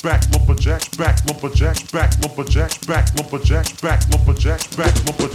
lumberjack, lumberjack, back lumberjack, back lumberjack, back lumberjack, back lumberjack, back lumberjack, back lumberjack.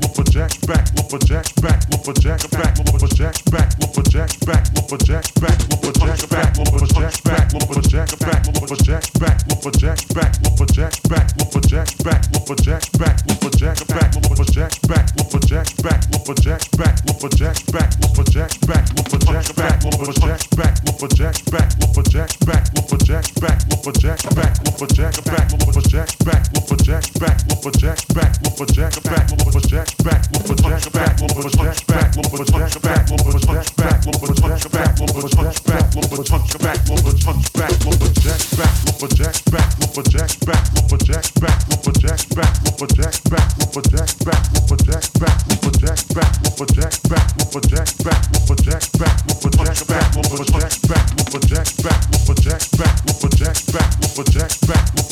project back, project project back,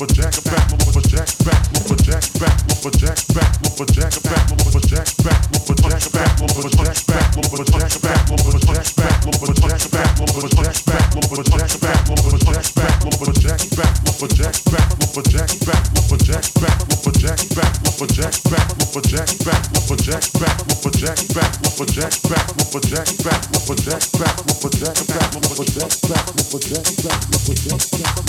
project back, project back, project back, project back, Jack back, with a jack back, with a jack back, with a jack back, with a jack back, with a jack back.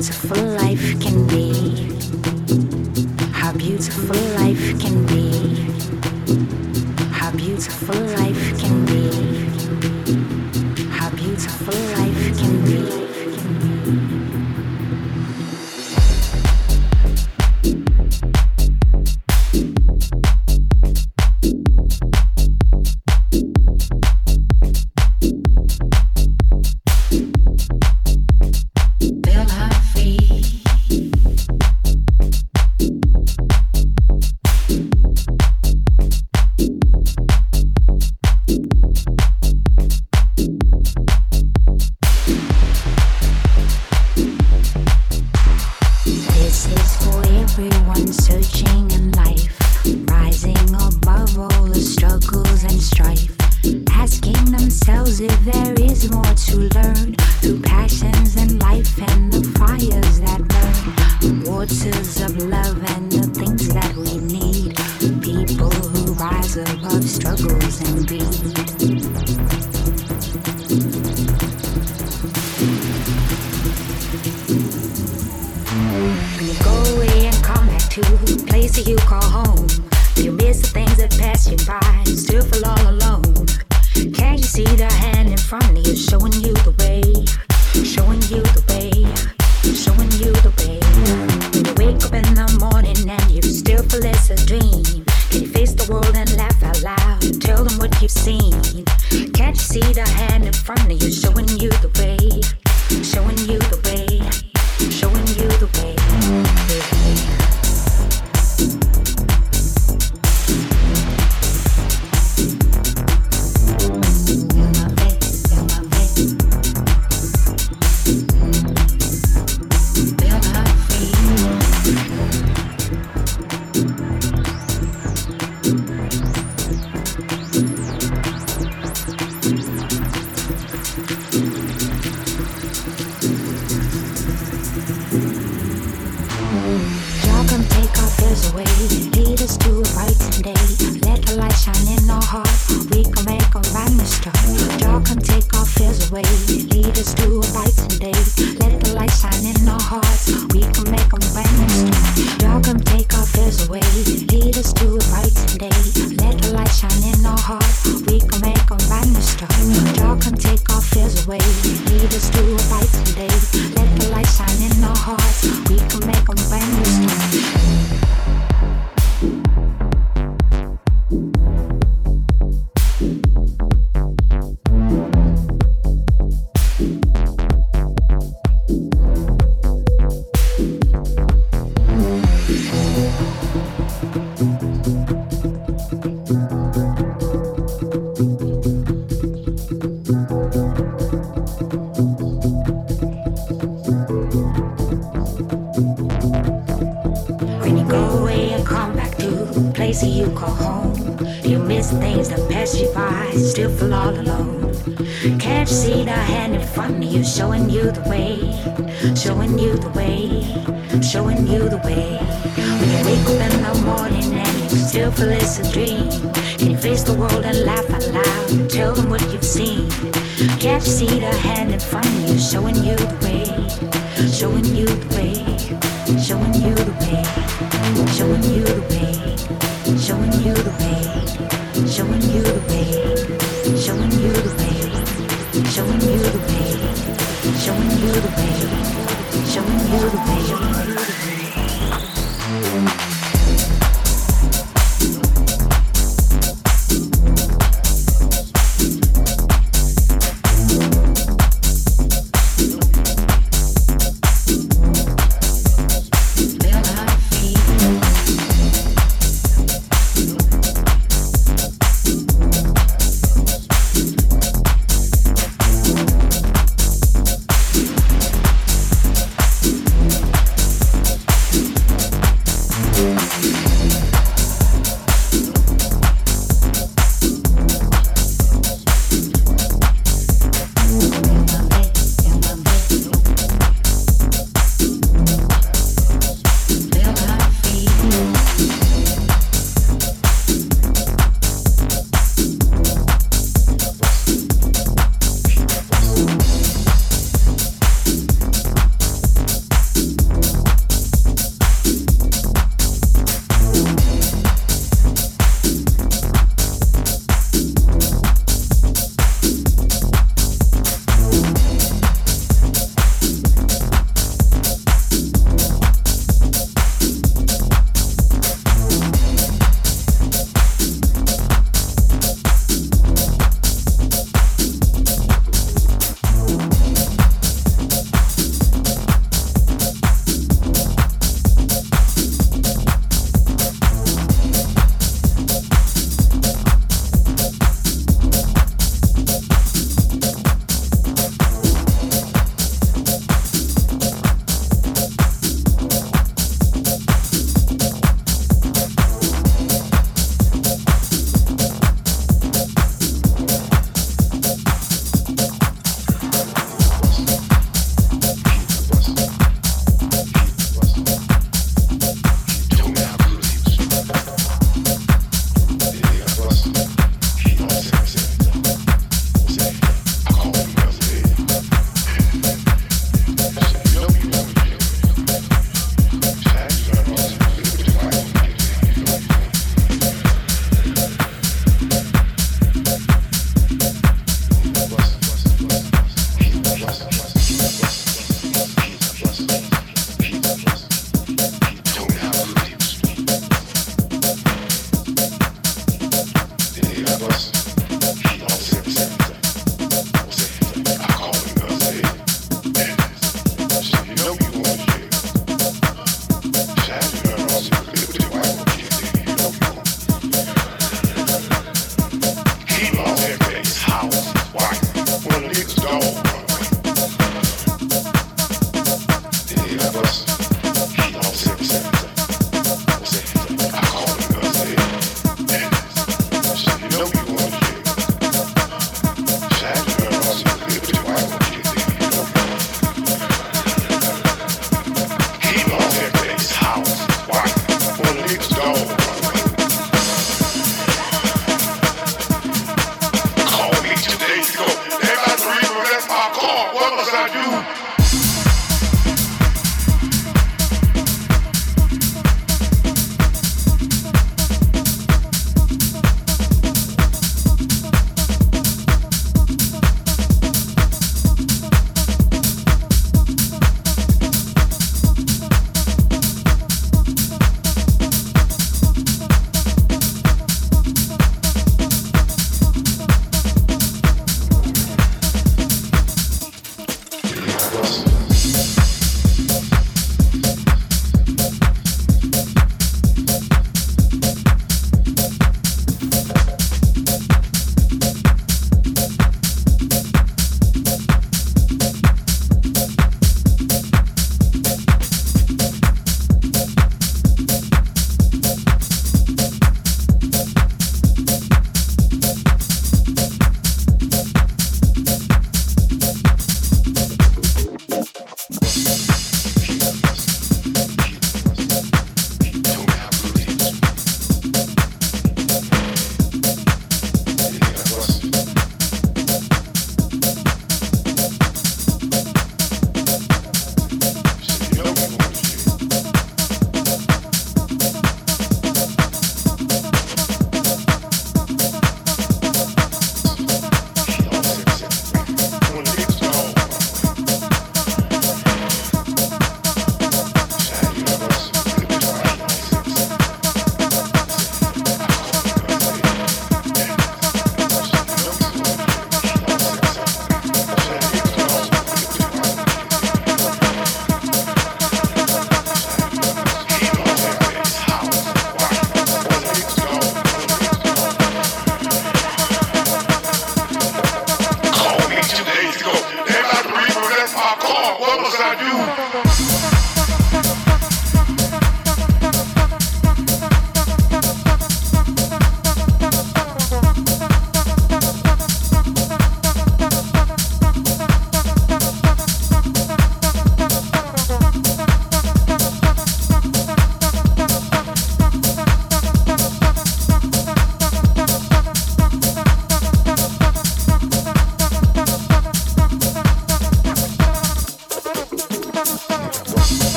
It's é fun.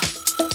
Aloha.